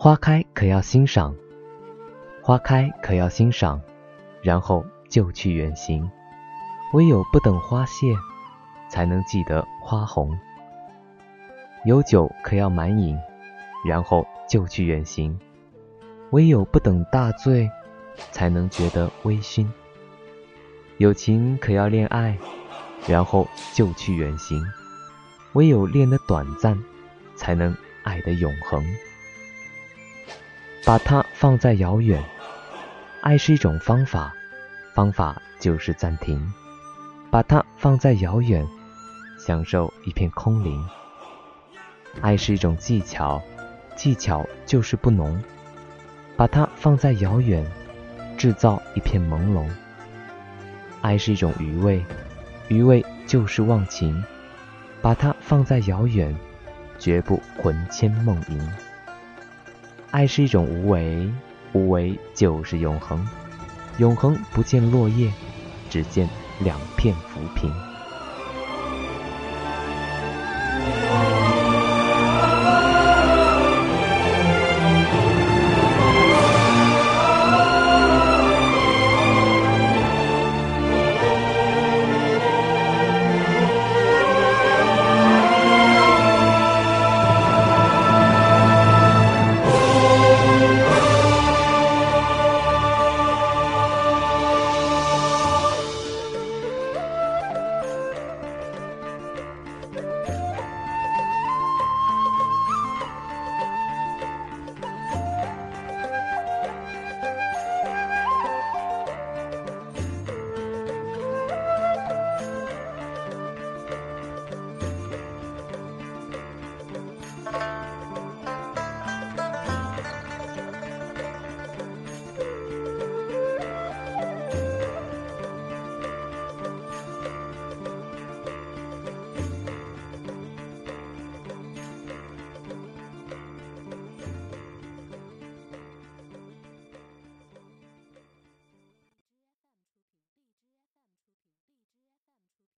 花开可要欣赏，花开可要欣赏，然后就去远行。唯有不等花谢，才能记得花红。有酒可要满饮，然后就去远行。唯有不等大醉，才能觉得微醺。有情可要恋爱，然后就去远行。唯有恋得短暂，才能爱得永恒。把它放在遥远，爱是一种方法，方法就是暂停。把它放在遥远，享受一片空灵。爱是一种技巧，技巧就是不浓。把它放在遥远，制造一片朦胧。爱是一种余味，余味就是忘情。把它放在遥远，绝不魂牵梦萦。爱是一种无为，无为就是永恒。永恒不见落叶，只见两片浮萍。